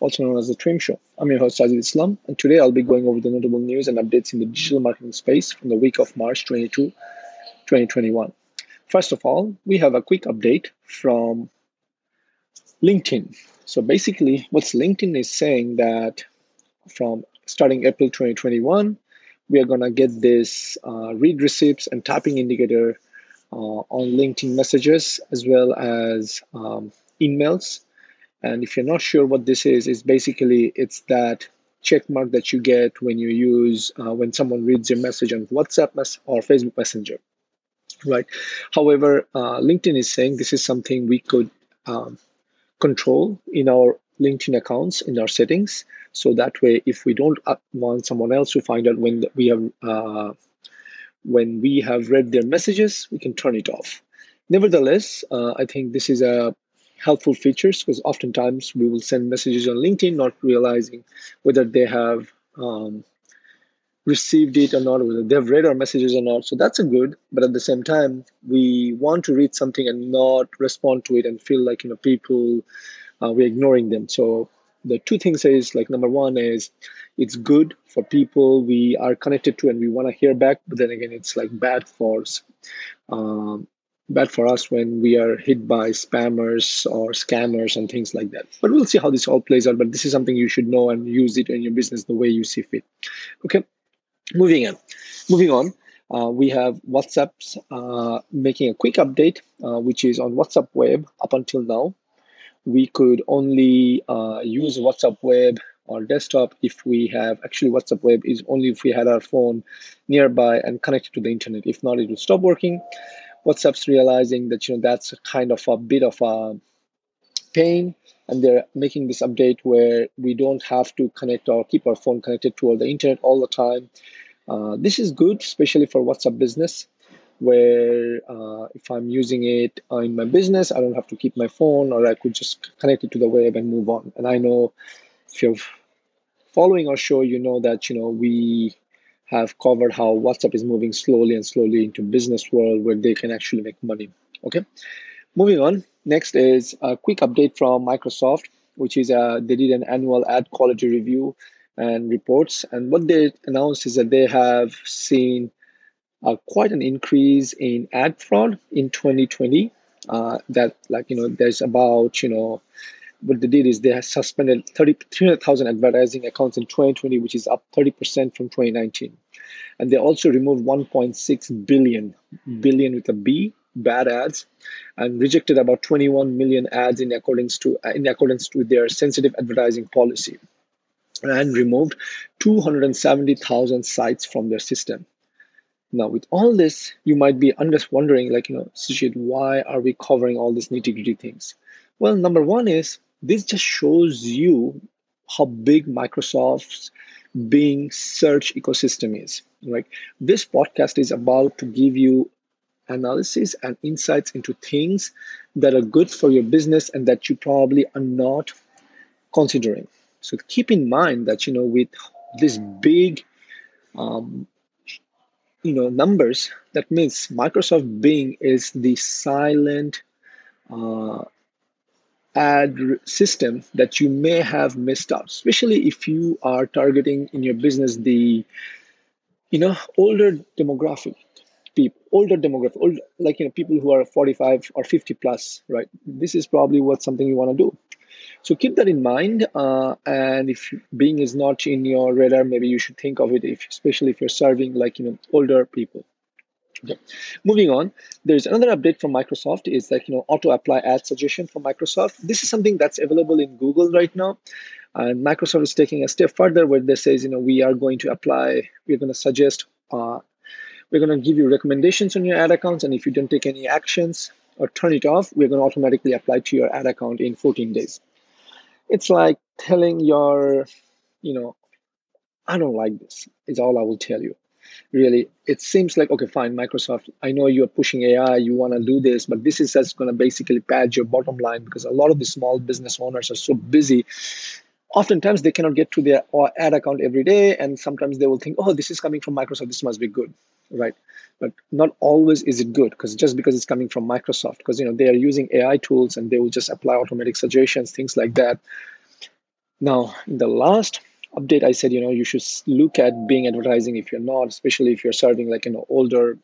also known as the TWIM Show. I'm your host Sajid Islam, and today I'll be going over the notable news and updates in the digital marketing space from the week of March 22, 2021. First of all, we have a quick update from LinkedIn. So basically, what's LinkedIn is saying that from starting April 2021, we are gonna get this uh, read receipts and typing indicator uh, on LinkedIn messages as well as um, emails. And if you're not sure what this is, it's basically it's that check mark that you get when you use uh, when someone reads your message on WhatsApp or Facebook Messenger, right? However, uh, LinkedIn is saying this is something we could um, control in our LinkedIn accounts in our settings. So that way, if we don't want someone else to find out when we have uh, when we have read their messages, we can turn it off. Nevertheless, uh, I think this is a helpful features because oftentimes we will send messages on LinkedIn not realizing whether they have um, received it or not, whether they've read our messages or not. So that's a good, but at the same time, we want to read something and not respond to it and feel like you know people uh, we're ignoring them. So the two things is like number one is it's good for people we are connected to and we want to hear back, but then again, it's like bad for um, bad for us when we are hit by spammers or scammers and things like that. But we'll see how this all plays out. But this is something you should know and use it in your business the way you see fit. Okay, moving on. Moving on. Uh, we have WhatsApp's uh, making a quick update, uh, which is on WhatsApp Web. Up until now, we could only uh, use WhatsApp Web or desktop if we have actually WhatsApp Web is only if we had our phone nearby and connected to the internet. If not, it will stop working. WhatsApp's realizing that you know that's kind of a bit of a pain, and they're making this update where we don't have to connect or keep our phone connected to all the internet all the time. Uh, this is good, especially for WhatsApp business, where uh, if I'm using it in my business, I don't have to keep my phone, or I could just connect it to the web and move on. And I know if you're following our show, you know that you know we have covered how WhatsApp is moving slowly and slowly into business world where they can actually make money. Okay, moving on. Next is a quick update from Microsoft, which is uh, they did an annual ad quality review and reports, and what they announced is that they have seen uh, quite an increase in ad fraud in 2020. Uh, that like you know there's about you know what they did is they suspended 30, 300,000 advertising accounts in 2020, which is up 30% from 2019. And they also removed 1.6 billion, hmm. billion with a B, bad ads, and rejected about 21 million ads in accordance to in accordance with their sensitive advertising policy, and removed 270,000 sites from their system. Now, with all this, you might be just wondering, like, you know, Sajid, why are we covering all these nitty gritty things? Well, number one is this just shows you how big Microsoft's Bing search ecosystem is, right? This podcast is about to give you analysis and insights into things that are good for your business and that you probably are not considering. So keep in mind that you know with this big um, you know numbers, that means Microsoft Bing is the silent uh, ad system that you may have missed out, especially if you are targeting in your business the you know older demographic people older demographic old, like you know people who are 45 or 50 plus right? This is probably what something you want to do. So keep that in mind uh, and if Bing is not in your radar maybe you should think of it if especially if you're serving like you know older people Okay. Moving on, there's another update from Microsoft is that you know auto apply ad suggestion from Microsoft. This is something that's available in Google right now, and Microsoft is taking a step further where they says you know we are going to apply, we're going to suggest, uh, we're going to give you recommendations on your ad accounts, and if you don't take any actions or turn it off, we're going to automatically apply to your ad account in 14 days. It's like telling your, you know, I don't like this, is all I will tell you. Really, it seems like, okay, fine, Microsoft, I know you're pushing AI, you want to do this, but this is just going to basically pad your bottom line because a lot of the small business owners are so busy. Oftentimes, they cannot get to their uh, ad account every day, and sometimes they will think, oh, this is coming from Microsoft, this must be good, right? But not always is it good because just because it's coming from Microsoft, because you know they are using AI tools and they will just apply automatic suggestions, things like that. Now, in the last update i said you know you should look at Bing advertising if you're not especially if you're serving like you know older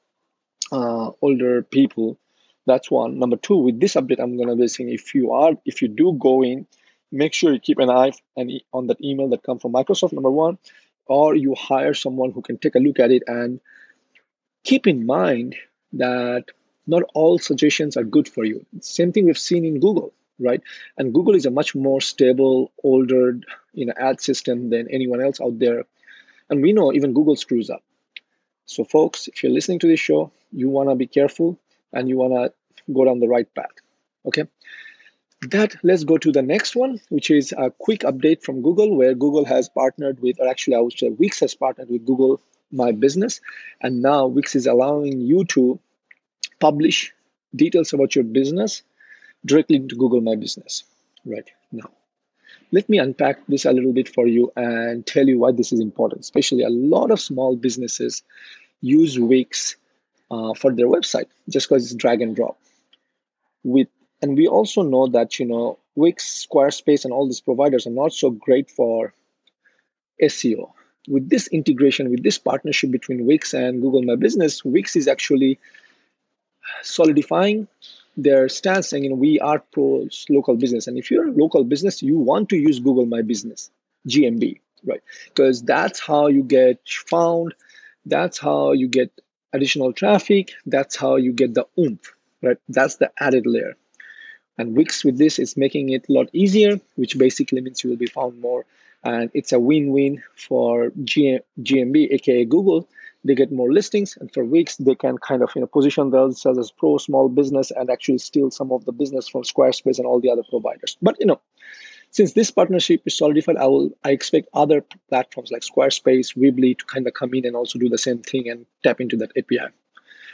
uh, older people. That's one. Number two with this update i'm going to be saying if you are if you do go in make sure you keep an eye on that email that come from microsoft number one or you hire someone who can take a look at it and keep in mind that not all suggestions are good for you. Same thing we've seen in google right? And Google is a much more stable, older, you know, ad system than anyone else out there. And we know even Google screws up. So, folks, if you're listening to this show, you want to be careful and you want to go down the right path. Okay. That let's go to the next one, which is a quick update from Google, where Google has partnered with, or actually, I would say Wix has partnered with Google My Business, and now Wix is allowing you to publish details about your business directly into Google My Business right now. Let me unpack this a little bit for you and tell you why this is important. Especially a lot of small businesses use Wix uh, for their website just because it's drag and drop. With and we also know that you know Wix, Squarespace, and all these providers are not so great for SEO. With this integration, with this partnership between Wix and Google My Business, Wix is actually solidifying their stance saying, you know, we are pro local business. And if you're a local business, you want to use Google My Business, GMB, right? Because that's how you get found. That's how you get additional traffic. That's how you get the oomph, right? That's the added layer. And Wix with this is making it a lot easier, which basically means you will be found more. And it's a win-win for GMB, aka Google, they get more listings and for Wix they can kind of you know position themselves as pro small business and actually steal some of the business from squarespace and all the other providers. But you know since this partnership is solidified i will i expect other platforms like squarespace weebly to kind of come in and also do the same thing and tap into that api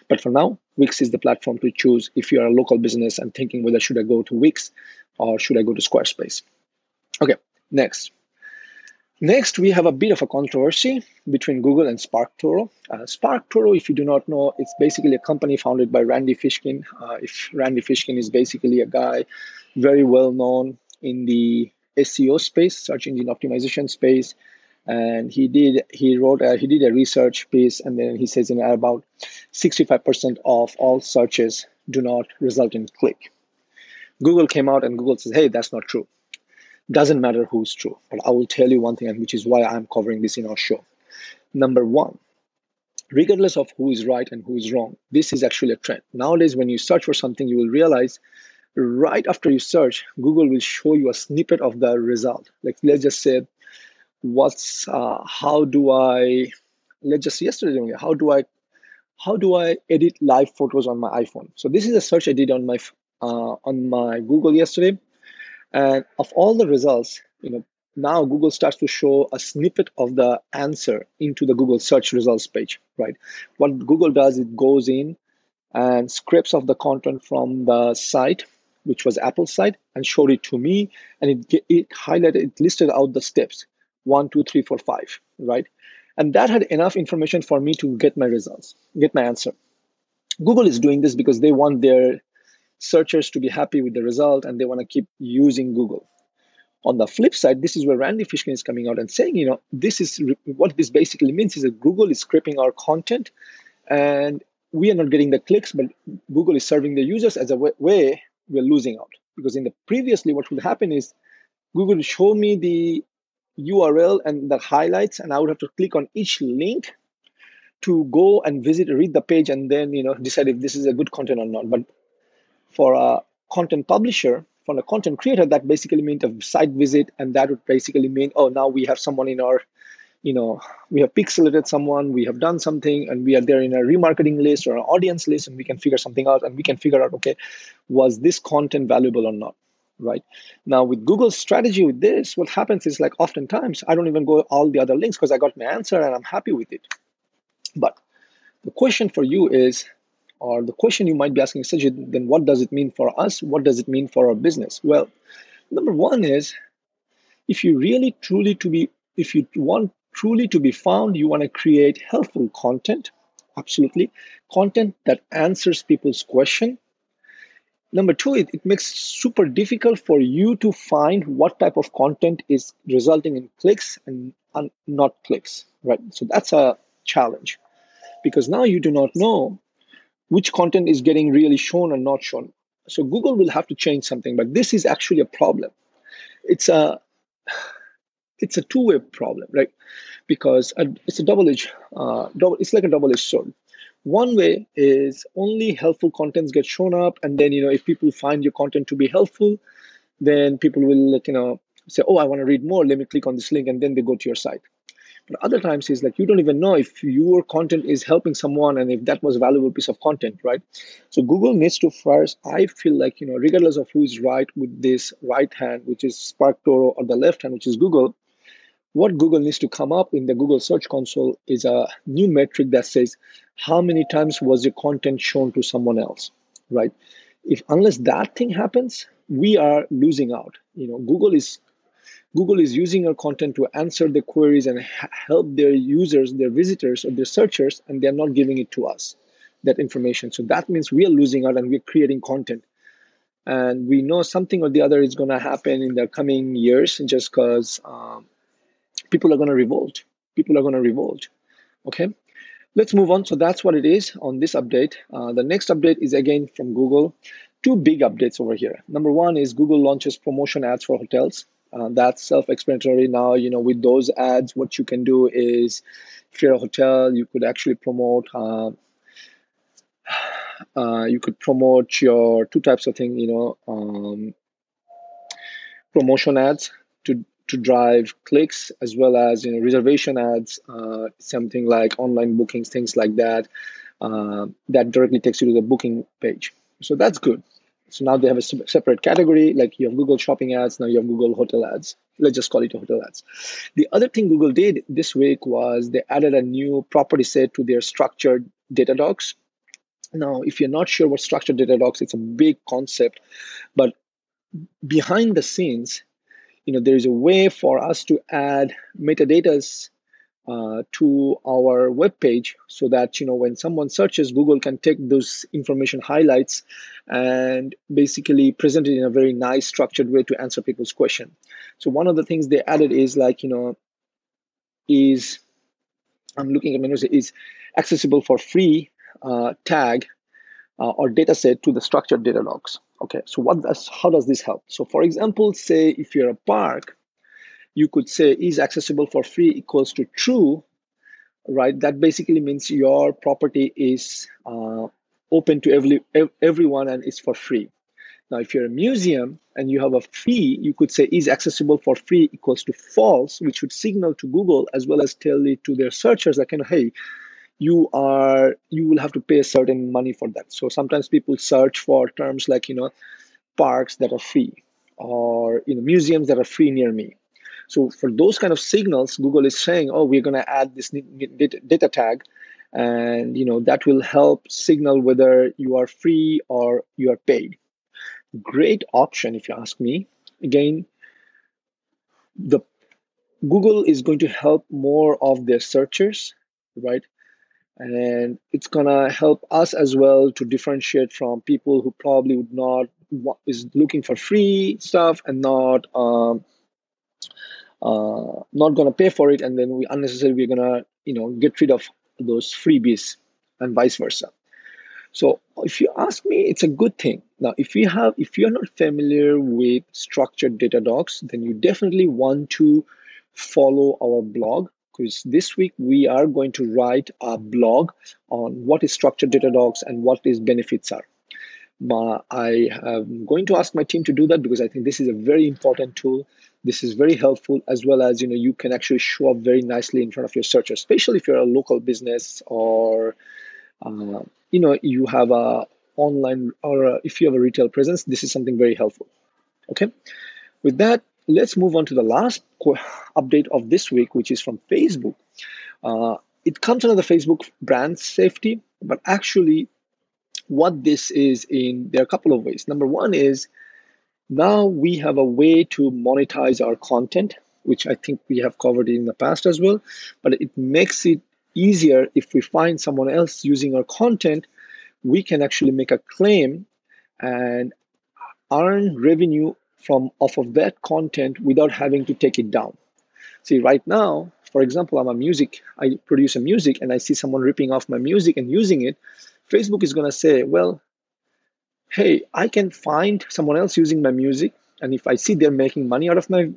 but for now wix is the platform to choose if you are a local business and thinking whether should i go to wix or should i go to squarespace. Okay next Next, we have a bit of a controversy between Google and SparkToro. Uh, SparkToro, if you do not know, it's basically a company founded by Randy Fishkin. Uh, if Randy Fishkin is basically a guy very well known in the SEO space, search engine optimization space, and he did he wrote a, he did a research piece, and then he says in about 65% of all searches do not result in click. Google came out and Google says, "Hey, that's not true." Doesn't matter who's true, but I will tell you one thing, and which is why I'm covering this in our show. Number one, regardless of who is right and who is wrong, this is actually a trend. Nowadays, when you search for something, you will realize right after you search, Google will show you a snippet of the result. Like let's just say, what's uh, how do I? Let's just yesterday only. How do I? How do I edit live photos on my iPhone? So this is a search I did on my uh, on my Google yesterday. And of all the results, you know, now Google starts to show a snippet of the answer into the Google search results page, right? What Google does, it goes in and scrapes off the content from the site, which was Apple's site, and showed it to me, and it it highlighted, it listed out the steps, one, two, three, four, five, right? And that had enough information for me to get my results, get my answer. Google is doing this because they want their searchers to be happy with the result and they want to keep using Google. On the flip side, this is where Randy Fishkin is coming out and saying, you know, this is what this basically means is that Google is scraping our content and we are not getting the clicks, but Google is serving the users as a way we're losing out. Because in the previously, what would happen is Google would show me the URL and the highlights, and I would have to click on each link to go and visit, read the page, and then you know decide if this is a good content or not. But for a content publisher, for a content creator, that basically means a site visit, and that would basically mean, oh, now we have someone in our, you know, we have pixelated someone, we have done something, and we are there in a remarketing list or an audience list, and we can figure something out, and we can figure out, okay, was this content valuable or not? right? Now, with Google's strategy with this, what happens is like oftentimes I don't even go all the other links because I got my answer and I'm happy with it. But the question for you is, or the question you might be asking, Sajid, then what does it mean for us? What does it mean for our business? Well, number one is if you really truly to be, if you want truly to be found, you want to create helpful content, absolutely, content that answers people's question Number two, it, it makes super difficult for you to find what type of content is resulting in clicks and, and not clicks, right? So that's a challenge because now you do not know which content is getting really shown and not shown. So Google will have to change something, but this is actually a problem. It's a it's a two-way problem, right? Because it's a double-edged, uh, double, it's like a double-edged sword. One way is only helpful contents get shown up, and then you know if people find your content to be helpful, then people will you know say, "Oh, I want to read more. Let me click on this link," and then they go to your site. But other times is like you don't even know if your content is helping someone and if that was a valuable piece of content, right? So Google needs to first, I feel like, you know, regardless of who is right with this right hand, which is SparkToro, or the left hand, which is Google, what Google needs to come up in the Google Search Console is a new metric that says how many times was your content shown to someone else, right? If unless that thing happens, we are losing out. You know, Google is Google is using our content to answer the queries and help their users, their visitors, or their searchers, and they're not giving it to us that information. So that means we are losing out and we're creating content. And we know something or the other is going to happen in the coming years just because um, people are going to revolt. People are going to revolt. Okay, let's move on. So that's what it is on this update. Uh, the next update is again from Google. Two big updates over here. Number one is Google launches promotion ads for hotels. Uh, that's self-explanatory now. You know, with those ads, what you can do is, if you're a hotel, you could actually promote. Uh, uh, you could promote your two types of thing. You know, um, promotion ads to to drive clicks as well as you know reservation ads, uh, something like online bookings, things like that. Uh, that directly takes you to the booking page. So that's good. So now they have a separate category, like you have Google Shopping ads, now you have Google Hotel ads. Let's just call it hotel ads. The other thing Google did this week was they added a new property set to their structured data docs. Now, if you're not sure what structured data docs, it's a big concept, but behind the scenes, you know, there is a way for us to add metadatas uh, to our web page so that you know when someone searches google can take those information highlights and basically present it in a very nice structured way to answer people's question so one of the things they added is like you know is i'm looking at menus is accessible for free uh, tag uh, or data set to the structured data docs Okay, so what does how does this help? So for example, say if you're a park, you could say is accessible for free equals to true, right? That basically means your property is uh, open to every everyone and is for free. Now, if you're a museum and you have a fee, you could say is accessible for free equals to false, which would signal to Google as well as tell it to their searchers like, you know, hey, you are you will have to pay a certain money for that so sometimes people search for terms like you know parks that are free or you know museums that are free near me so for those kind of signals google is saying oh we're going to add this data tag and you know that will help signal whether you are free or you are paid. Great option if you ask me. Again the google is going to help more of their searchers right? And it's gonna help us as well to differentiate from people who probably would not is looking for free stuff and not um, uh, not gonna pay for it, and then we unnecessarily we're gonna you know get rid of those freebies and vice versa. So if you ask me, it's a good thing. Now, if you have if you're not familiar with structured data docs, then you definitely want to follow our blog because this week we are going to write a blog on what is structured data docs and what its benefits are. I am going to ask my team to do that because I think this is a very important tool. This is very helpful as well as you know you can actually show up very nicely in front of your searchers, especially if you're a local business or uh, you know you have a online or a, if you have a retail presence. This is something very helpful. Okay, with that, let's move on to the last update of this week, which is from Facebook. Uh, it comes under the Facebook brand safety, but actually, what this is in there are a couple of ways. Number one is now we have a way to monetize our content, which I think we have covered in the past as well, but it makes it easier if we find someone else using our content, we can actually make a claim and earn revenue from off of that content without having to take it down. See, right now, for example, I'm a music, I produce a music and I see someone ripping off my music and using it, Facebook is going to say, well, hey, I can find someone else using my music. And if I see they're making money out of my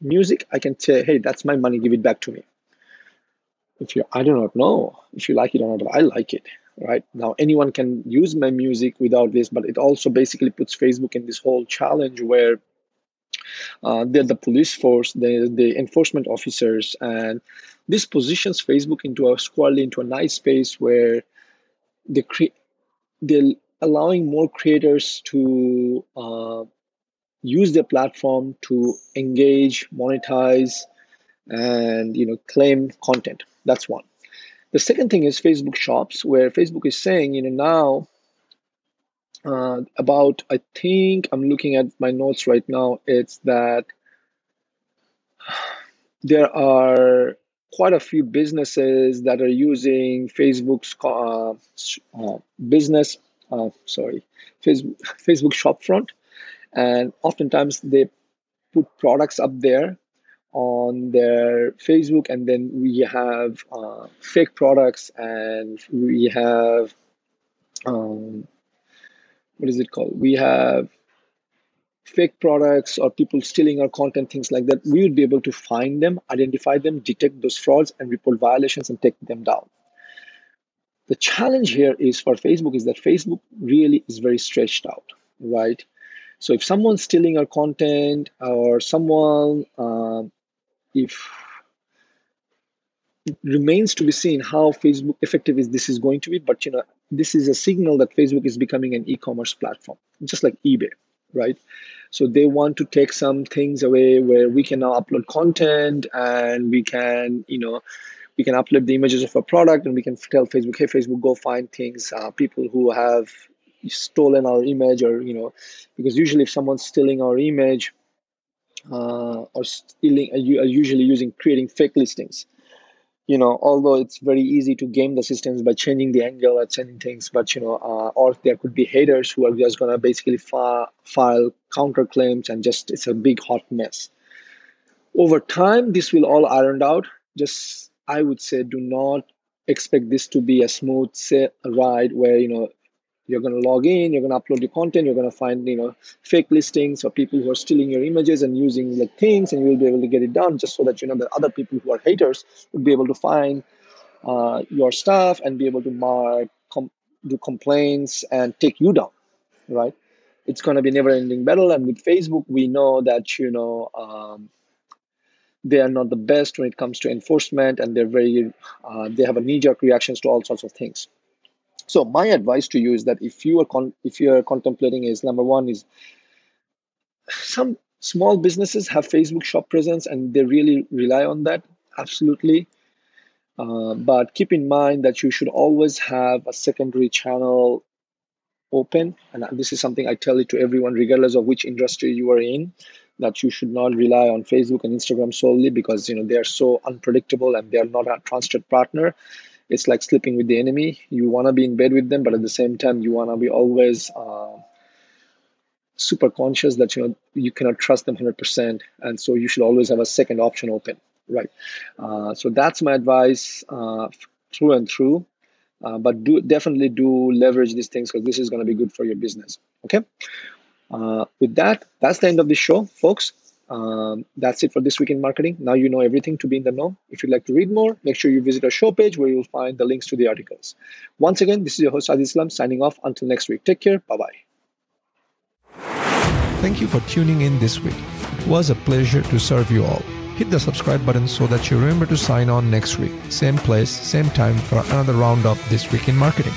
music, I can say, hey, that's my money, give it back to me. If you, I do not know if you like it or not, I like it, right? Now, anyone can use my music without this, but it also basically puts Facebook in this whole challenge where uh, they're the police force, the the enforcement officers, and this positions Facebook into a squarely into a nice space where they create they're allowing more creators to uh, use their platform to engage, monetize, and you know claim content. That's one. The second thing is Facebook Shops, where Facebook is saying, you know, now uh, about I think I'm looking at my notes right now. It's that there are quite a few businesses that are using Facebook's uh, uh, business, uh, sorry, Facebook, Facebook Shopfront, and oftentimes they put products up there on their Facebook, and then we have uh, fake products, and we have um, what is it called? We have fake products or people stealing our content, things like that. We would be able to find them, identify them, detect those frauds, and report violations and take them down. The challenge here is for Facebook is that Facebook really is very stretched out, right? So if someone's stealing our content or someone, um, if it remains to be seen how Facebook effective is this is going to be, but you know this is a signal that Facebook is becoming an e-commerce platform, just like eBay, right? So they want to take some things away where we can now upload content and we can, you know, we can upload the images of a product and we can tell Facebook, hey, Facebook, go find things, uh, people who have stolen our image or, you know, because usually if someone's stealing our image uh, or stealing, are usually using creating fake listings. You know although it's very easy to game the systems by changing the angle and sending things but you know uh, or there could be haters who are just going to basically fi- file counterclaims and just it's a big hot mess. Over time this will all ironed out. Just i would say do not expect this to be a smooth ride where you know you're going to log in you're going to upload your content you're going to find you know fake listings or people who are stealing your images and using like things and you will be able to get it done just so that you know that other people who are haters would be able to find uh, your stuff and be able to mark com- do complaints and take you down right? It's going to be never ending battle and with facebook we know that you know um, they are not the best when it comes to enforcement and they're very uh, they have a knee-jerk reactions to all sorts of things so my advice to you is that if you are con- if you are contemplating is number one is some small businesses have Facebook shop presence and they really rely on that absolutely. Uh, but keep in mind that you should always have a secondary channel open and this is something i tell it to everyone regardless of which industry you are in that you should not rely on facebook and instagram solely because you know they are so unpredictable and they are not a trusted partner it's like sleeping with the enemy. You want to be in bed with them, but at the same time, you want to be always uh, super conscious that you know you cannot trust them 100%, and so you should always have a second option open, right? Uh, so that's my advice uh, through and through. Uh, but do definitely do leverage these things because this is going to be good for your business. Okay. Uh, with that, that's the end of the show, folks. Um, that's it for this week in marketing. Now you know everything to be in the know. If you'd like to read more, make sure you visit our show page where you'll find the links to the articles. Once again, this is your host Adi Islam signing off. Until next week, take care. Bye bye. Thank you for tuning in this week. It was a pleasure to serve you all. Hit the subscribe button so that you remember to sign on next week. Same place, same time for another round of This Week in Marketing.